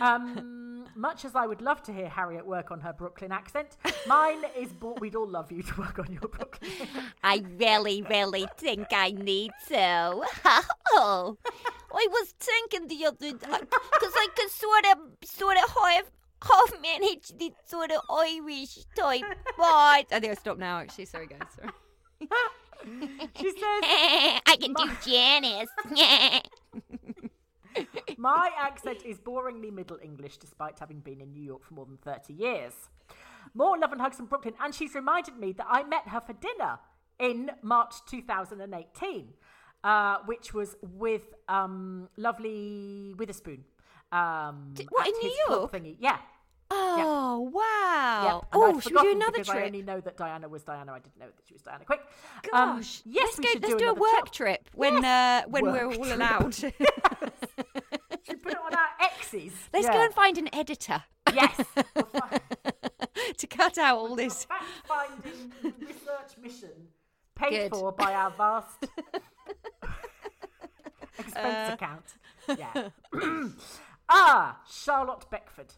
um, much as I would love to hear Harriet work on her Brooklyn accent, mine is. We'd all love you to work on your Brooklyn. I really, really think I need to. (laughs) oh, I was thinking the other day, because I could sort of, sort of half, half manage the sort of Irish type, but I think I'll stop now, actually. Sorry, guys. Sorry. (laughs) she says, (laughs) I can do Janice. (laughs) My accent is boringly Middle English despite having been in New York for more than 30 years. More love and hugs from Brooklyn, and she's reminded me that I met her for dinner in March 2018, uh, which was with um, lovely Witherspoon. Um, what, at in New York? Thingy. Yeah. Oh wow! Yep. Oh, should we do another because I only know that Diana was Diana. I didn't know that she was Diana. Quick. Um, Gosh, yes, let's we go. let's do, do, a work trip. trip when uh, when we're all trip. allowed. (laughs) Should put it on our X's. let's go and find an editor Yes. (laughs) To cut out all this. fact finding research mission paid Good. for by our vast (laughs) expense Uh. account. Yeah. (clears throat) ah, Charlotte Beckford,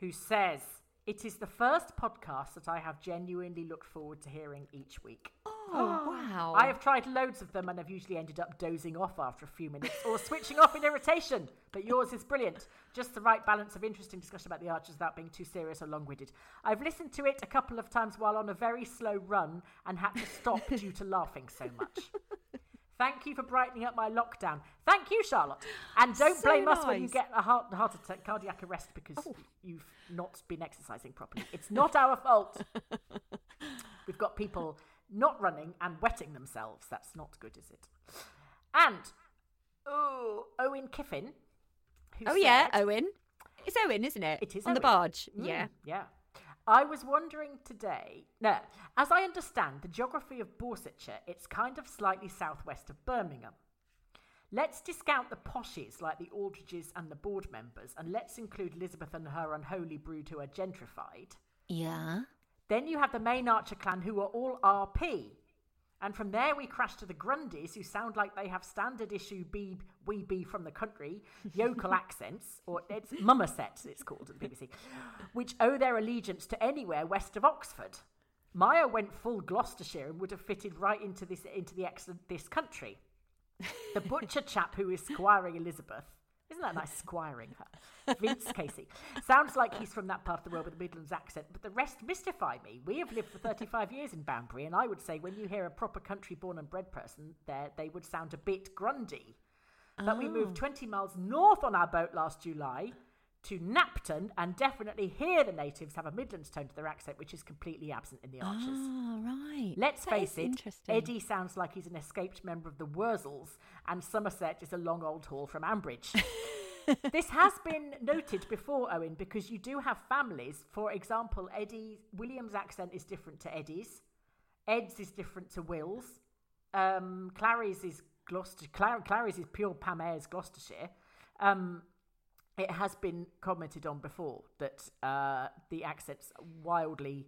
who says, It is the first podcast that I have genuinely looked forward to hearing each week. (gasps) Oh wow! I have tried loads of them and have usually ended up dozing off after a few minutes or switching off in irritation. But yours is brilliant. Just the right balance of interesting discussion about the archers without being too serious or long winded. I've listened to it a couple of times while on a very slow run and had to stop (laughs) due to laughing so much. Thank you for brightening up my lockdown. Thank you, Charlotte. And don't So blame us when you get a heart, heart attack, cardiac arrest because you've not been exercising properly. It's not our fault. (laughs) We've got people not running and wetting themselves. That's not good, is it? And oh, Owen Kiffin. oh yeah, Owen. It's Owen, isn't it? It is on the barge. Mm, Yeah. Yeah. I was wondering today. No, as I understand the geography of Borsetshire, it's kind of slightly southwest of Birmingham. Let's discount the poshes like the Aldridges and the board members, and let's include Elizabeth and her unholy brood who are gentrified. Yeah. Then you have the main Archer clan who are all RP. And from there we crash to the Grundys who sound like they have standard issue B we be from the country, yokel (laughs) accents, or it's Mummerset it's called at the BBC, which owe their allegiance to anywhere west of Oxford. Maya went full Gloucestershire and would have fitted right into this into the excellent this country. The butcher chap who is squiring Elizabeth. Isn't that nice, squiring her? Vince Casey. Sounds like he's from that part of the world with a Midlands accent, but the rest mystify me. We have lived for 35 years in Banbury, and I would say when you hear a proper country born and bred person there, they would sound a bit Grundy. But we moved 20 miles north on our boat last July to Napton and definitely hear the natives have a Midlands tone to their accent, which is completely absent in the Archers. Oh ah, right. Let's That face it. Eddie sounds like he's an escaped member of the Wurzels, and Somerset is a long old haul from Ambridge. (laughs) this has been noted before, Owen, because you do have families. For example, Eddie William's accent is different to Eddie's. Ed's is different to Will's. Um, Clarrie's is Gloucester. Clar- Clarrie's is pure Pam Ayres, Gloucestershire. Um, it has been commented on before that uh, the accents wildly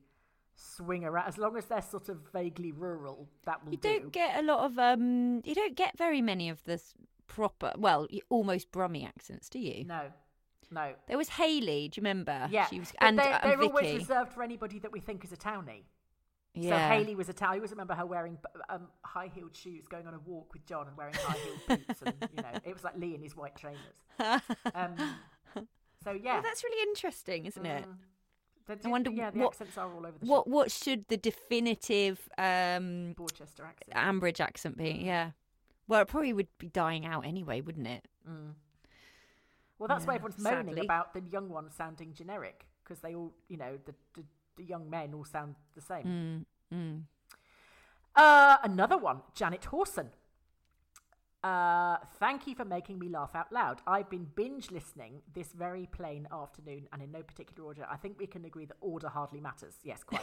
swing around. As long as they're sort of vaguely rural, that will You do. don't get a lot of um. You don't get very many of this proper, well, almost Brummy accents, do you? No, no. There was Hayley. Do you remember? Yeah, She was, but and, they're, they're Vicky. always reserved for anybody that we think is a townie. yeah. So Hayley was a town. I always remember her wearing um, high heeled shoes, going on a walk with John and wearing high heeled (laughs) boots, and you know, it was like Lee in his white trainers. Um, so (laughs) yeah, Well, that's really interesting, isn't it? Mm. The- I wonder yeah, the what- accents are all over the What shop. what should the definitive um Borchester accent. Ambridge accent be? Yeah. Well, it probably would be dying out anyway, wouldn't it? Well, that's why Yeah, everyone's moaning sadly. about the young ones sounding generic because they all, you know, the, the the young men all sound the same. Mm, mm. Uh, another one, Janet Hawson. Uh, thank you for making me laugh out loud. I've been binge listening this very plain afternoon and in no particular order. I think we can agree that order hardly matters. Yes, quite.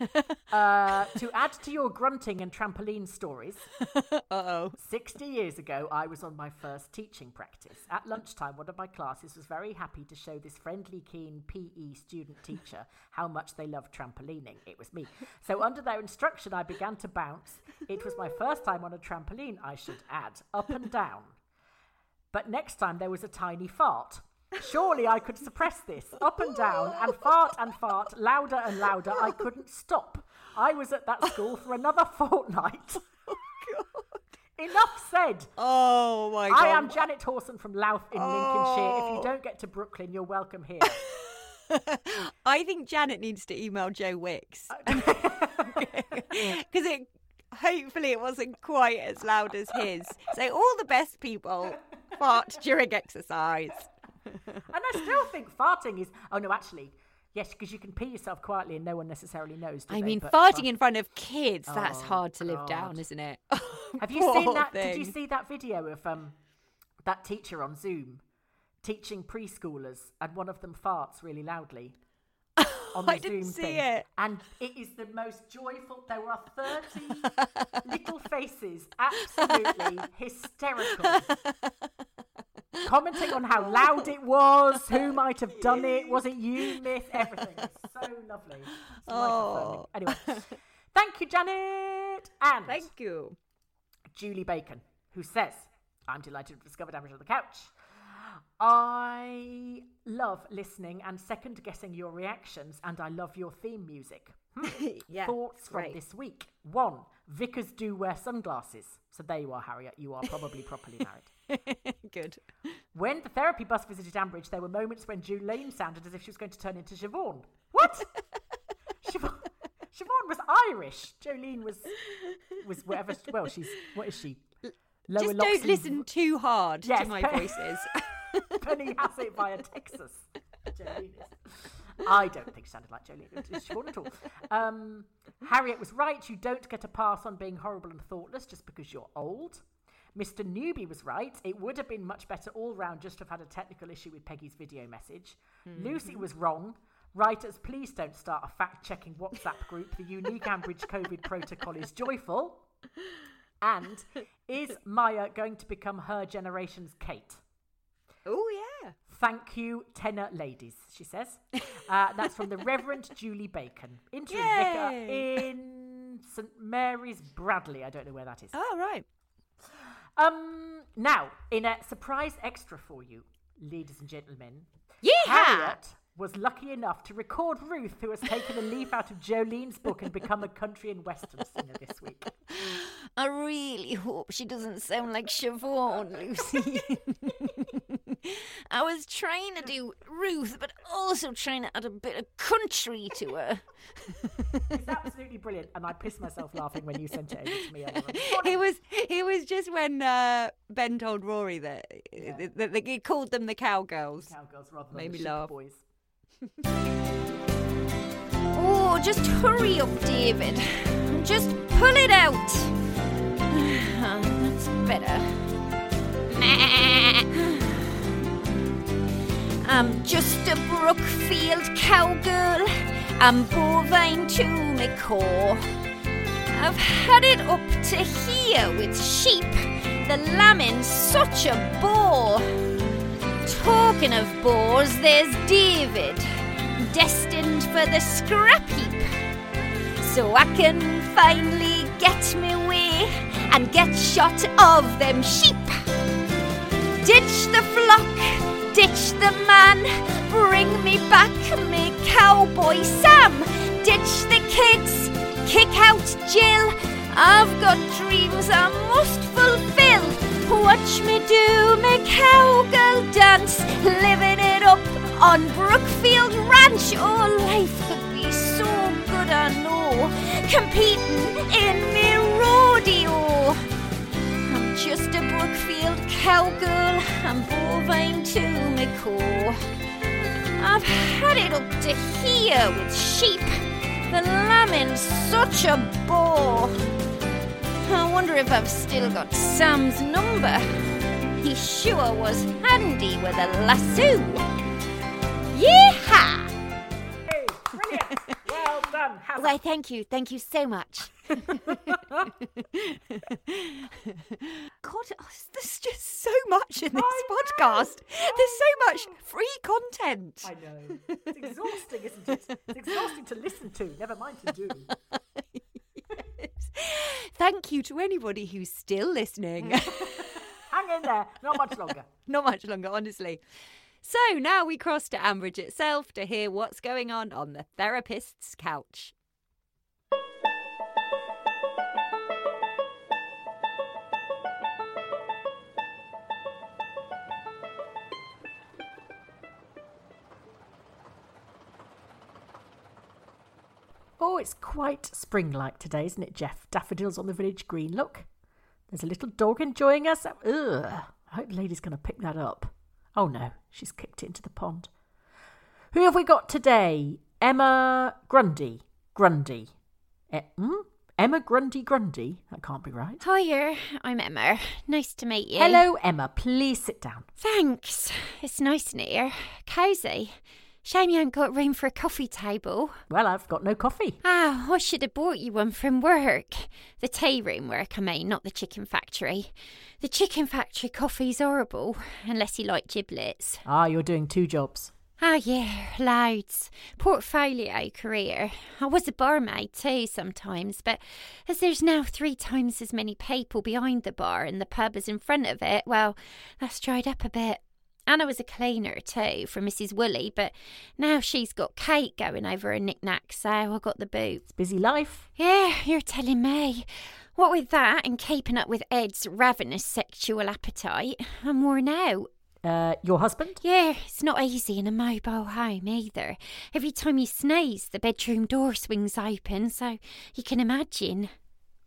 (laughs) uh, to add to your grunting and trampoline stories, (laughs) Uh-oh. 60 years ago, I was on my first teaching practice. At lunchtime, one of my classes was very happy to show this friendly, keen PE student teacher how much they loved trampolining. It was me. So, under their instruction, I began to bounce. It was my first time on a trampoline, I should add, up and down. But next time, there was a tiny fart. Surely I could suppress this. Up and down, and fart and fart, louder and louder. I couldn't stop. I was at that school for another (laughs) fortnight. (laughs) Enough said. Oh my god. I am Janet Hawson from Louth in Lincolnshire. If you oh. don't get to Brooklyn, you're welcome here. (laughs) I think Janet needs to email Joe Wicks uh, because it hopefully it wasn't quite as loud as his. So all the best people fart during exercise. and I still think farting is. Oh no, actually, yes, because you can pee yourself quietly and no one necessarily knows. do I they? mean, But farting fart- in front of kids, that's Oh, hard to live down, isn't it? (laughs) Have you seen that? Did you see that video of um that teacher on Zoom teaching preschoolers, and one of them farts really loudly. On I didn't Zoom see thing. it. And it is the most joyful. There were 30 (laughs) little faces, absolutely hysterical. Commenting on how loud it was, who (laughs) might have done it, was it you, Myth, everything. It's so lovely. It's Oh. Anyway, (laughs) thank you, Janet. And Thank you. Julie Bacon, who says, I'm delighted to discover Ambridge on the Couch. I love listening and second guessing your reactions, and I love your theme music. Hmm. (laughs) Yeah, (laughs) Thoughts from great. this week. One, vicars do wear sunglasses. So there you are, Harriet. You are probably (laughs) properly married. Good. When the therapy bus visited Ambridge, there were moments when Jolene sounded as if she was going to turn into Siobhan. What? Siobhan, Siobhan was Irish. Jolene was was whatever. Well, she's what is she? Lower Just don't listen too hard Yes, to my but- voices. Penny Hassett via Texas. Jolene is. I don't think she sounded like Jolene. Is Siobhan at all? Um, Harriet was right. You don't get a pass on being horrible and thoughtless just because you're old. Mr. Newbie was right. It would have been much better all round just to have had a technical issue with Peggy's video message. Lucy was wrong. Writers, please don't start a fact checking WhatsApp group. The unique Ambridge COVID protocol is joyful. And is Maya going to become her generation's Kate? Oh yeah. Thank you, tenor ladies, she says. Uh, that's from the Reverend (laughs) Julie Bacon, interim vicar in St Mary's Bradley. I don't know where that is. Oh right. Um, now, in a surprise extra for you, ladies and gentlemen, Yeah. Harriet was lucky enough to record Ruth, who has taken a leaf out of Jolene's book and become a country and western singer this week. I really hope she doesn't sound like Siobhan, Lucy. (laughs) I was trying to do Ruth, but also trying to add a bit of country to her. It's absolutely brilliant, and I pissed myself laughing when you sent it over to me. earlier. It was it was just when uh, Ben told Rory that, that, that he called them the cowgirls. Cowgirls rather than Made the me laugh. boys. (laughs) Oh, just hurry up, David. Just pull it out. (sighs) That's better. I'm just a Brookfield cowgirl. I'm bovine to my core. I've had it up to here with sheep. The lambing's such a bore. Talking of bores, there's David, destined for the scrap heap. So I can finally get me way and get shot of them sheep. Ditch the flock, ditch the man, bring me back me cowboy Sam. Ditch the kids, kick out Jill. I've got dreams I must fulfill. Watch me do me cowgirl dance, living it up on Brookfield Ranch. Oh, life could be so good, I know. Competing in me rodeo. Just a Brookfield cowgirl. I'm bovine to me core. I've had it up to here with sheep. The lambing's such a bore. I wonder if I've still got Sam's number. He sure was handy with a lasso. Yeehaw! Hey, brilliant! well done. Why, thank you, thank you so much. God, oh, there's just so much in this podcast. There's so much free content. I know. It's exhausting, isn't it? It's exhausting to listen to, never mind to do. (laughs) Thank you to anybody who's still listening. (laughs) Hang in there, not much longer. (laughs) Not much longer, honestly. So now we cross to Ambridge itself to hear what's going on on the therapist's couch. Oh, it's quite spring like today, isn't it, Jeff? Daffodils on the village green. Look, there's a little dog enjoying us. Ugh. I hope the lady's going to pick that up. Oh no, she's kicked it into the pond. Who have we got today? Emma Grundy. Grundy. E- hmm? Emma Grundy Grundy? That can't be right. Hiya, I'm Emma. Nice to meet you. Hello, Emma. Please sit down. Thanks. It's nice in here. Cosy. Shame you haven't got room for a coffee table. Well, I've got no coffee. Ah, I should have bought you one from work. The tea room work, I mean, not the chicken factory. The chicken factory coffee's horrible, unless you like giblets. Ah, you're doing two jobs. Ah, yeah, loads. Portfolio career. I was a barmaid too sometimes, but as there's now three times as many people behind the bar and the pub as in front of it, well, that's dried up a bit. And I was a cleaner too for Mrs. Woolley, but now she's got Kate going over her knickknacks, so I got the boot. It's busy life. Yeah, you're telling me. What with that and keeping up with Ed's ravenous sexual appetite, I'm worn out. Uh, your husband? Yeah, it's not easy in a mobile home either. Every time you sneeze, the bedroom door swings open, so you can imagine.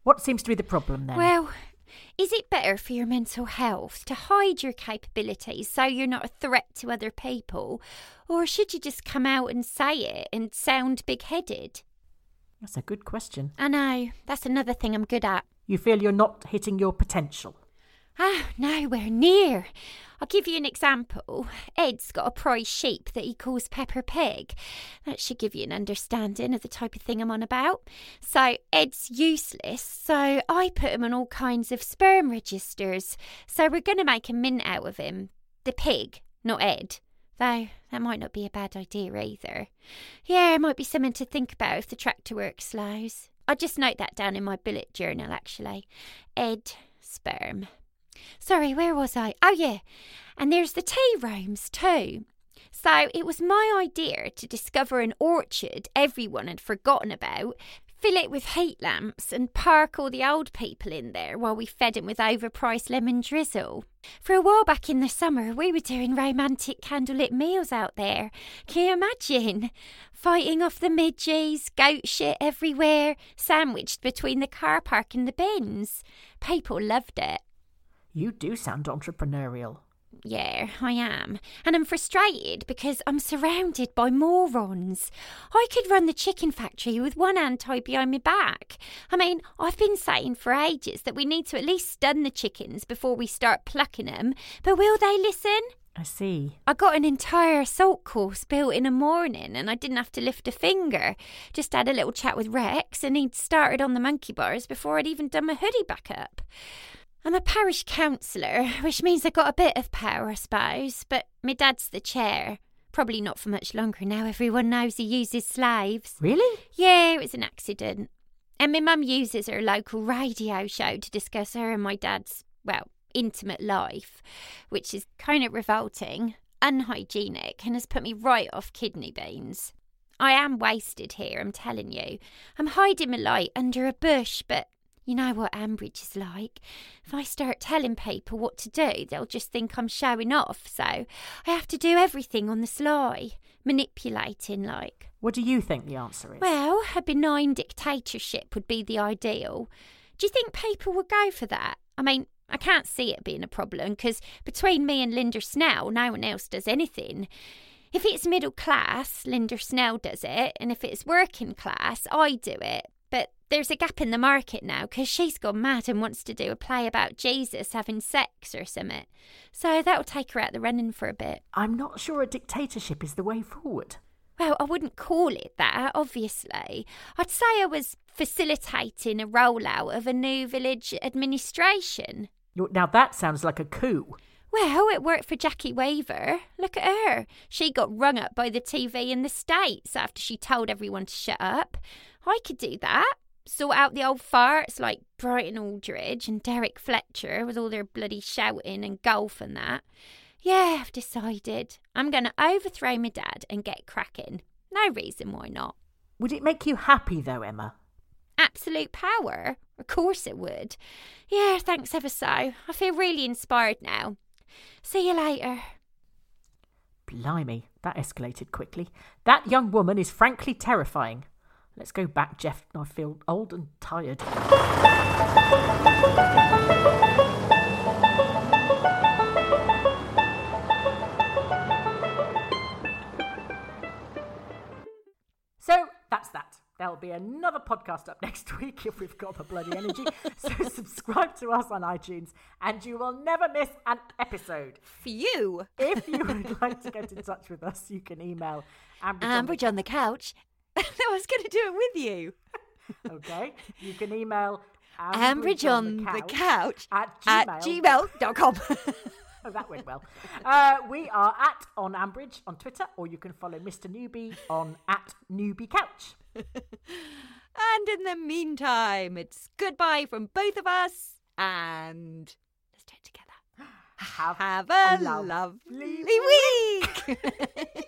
What seems to be the problem then? Well, is it better for your mental health to hide your capabilities so you're not a threat to other people? Or should you just come out and say it and sound big headed? That's a good question. I know, that's another thing I'm good at. You feel you're not hitting your potential. Ah, nowhere near. I'll give you an example. Ed's got a prize sheep that he calls Peppa Pig. That should give you an understanding of the type of thing I'm on about. So, Ed's useless, so I put him on all kinds of sperm registers. So, we're going to make a mint out of him. The pig, not Ed. Though that might not be a bad idea either. Yeah, it might be something to think about if the tractor work slows. I'll just note that down in my bullet journal, actually. Ed, sperm. Sorry, where was I? Oh, yeah. And there's the tea rooms, too. So it was my idea to discover an orchard everyone had forgotten about, fill it with heat lamps, and park all the old people in there while we fed them with overpriced lemon drizzle. For a while back in the summer, we were doing romantic candlelit meals out there. Can you imagine? Fighting off the midges, goat shit everywhere, sandwiched between the car park and the bins. People loved it. You do sound entrepreneurial. Yeah, I am. And I'm frustrated because I'm surrounded by morons. I could run the chicken factory with one hand tied behind my back. I mean, I've been saying for ages that we need to at least stun the chickens before we start plucking them, but will they listen? I see. I got an entire assault course built in a morning and I didn't have to lift a finger. Just had a little chat with Rex and he'd started on the monkey bars before I'd even done my hoodie back up. I'm a parish councillor, (laughs) which means I've got a bit of power, I suppose, but my dad's the chair. Probably not for much longer now. Everyone knows he uses slaves. Really? Yeah, it was an accident. And my mum uses her local radio show to discuss her and my dad's, well, intimate life, which is kind of revolting, unhygienic, and has put me right off kidney beans. I am wasted here, I'm telling you. I'm hiding my light under a bush, but you know what Ambridge is like. If I start telling people what to do, they'll just think I'm showing off, so I have to do everything on the sly, manipulating like. What do you think the answer is? Well, a benign dictatorship would be the ideal. Do you think people would go for that? I mean, I can't see it being a problem because between me and Linda Snell, no one else does anything. If it's middle class, Linda Snell does it, and if it's working class, I do it. But there's a gap in the market now because she's gone mad and wants to do a play about Jesus having sex or something. So that'll take her out the running for a bit. I'm not sure a dictatorship is the way forward. Well, I wouldn't call it that, obviously. I'd say I was facilitating a rollout of a new village administration. Now that sounds like a coup. Well, it worked for Jackie Weaver. Look at her. She got rung up by the TV in the States after she told everyone to shut up. I could do that. Sort out the old farts like Brian Aldridge and Derek Fletcher with all their bloody shouting and golf and that. Yeah, I've decided. I'm going to overthrow my dad and get cracking. No reason why not. Would it make you happy, though, Emma? Absolute power? Of course it would. Yeah, thanks ever so. I feel really inspired now. See you later. Blimey, that escalated quickly. That young woman is frankly terrifying. Let's go back, Jeff. I feel old and tired. So that's that. There'll be another podcast up (laughs) next week if we've got the bloody energy. (laughs) so subscribe to us on iTunes and you will never miss an episode. Phew. If you would like to get in touch with us, you can email (laughs) Ambridge, Ambridge on the couch. (laughs) I was going to do it with you. (laughs) Okay. You can email Ambridge on the couch at at gmail. gmail.com. (laughs) Oh, that went well. Uh, we are at on Ambridge on Twitter, or you can follow Mr. Newbie on at Newbie Couch. and in the meantime, it's goodbye from both of us and let's do it together. (gasps) Have, Have a, a lovely lovely week.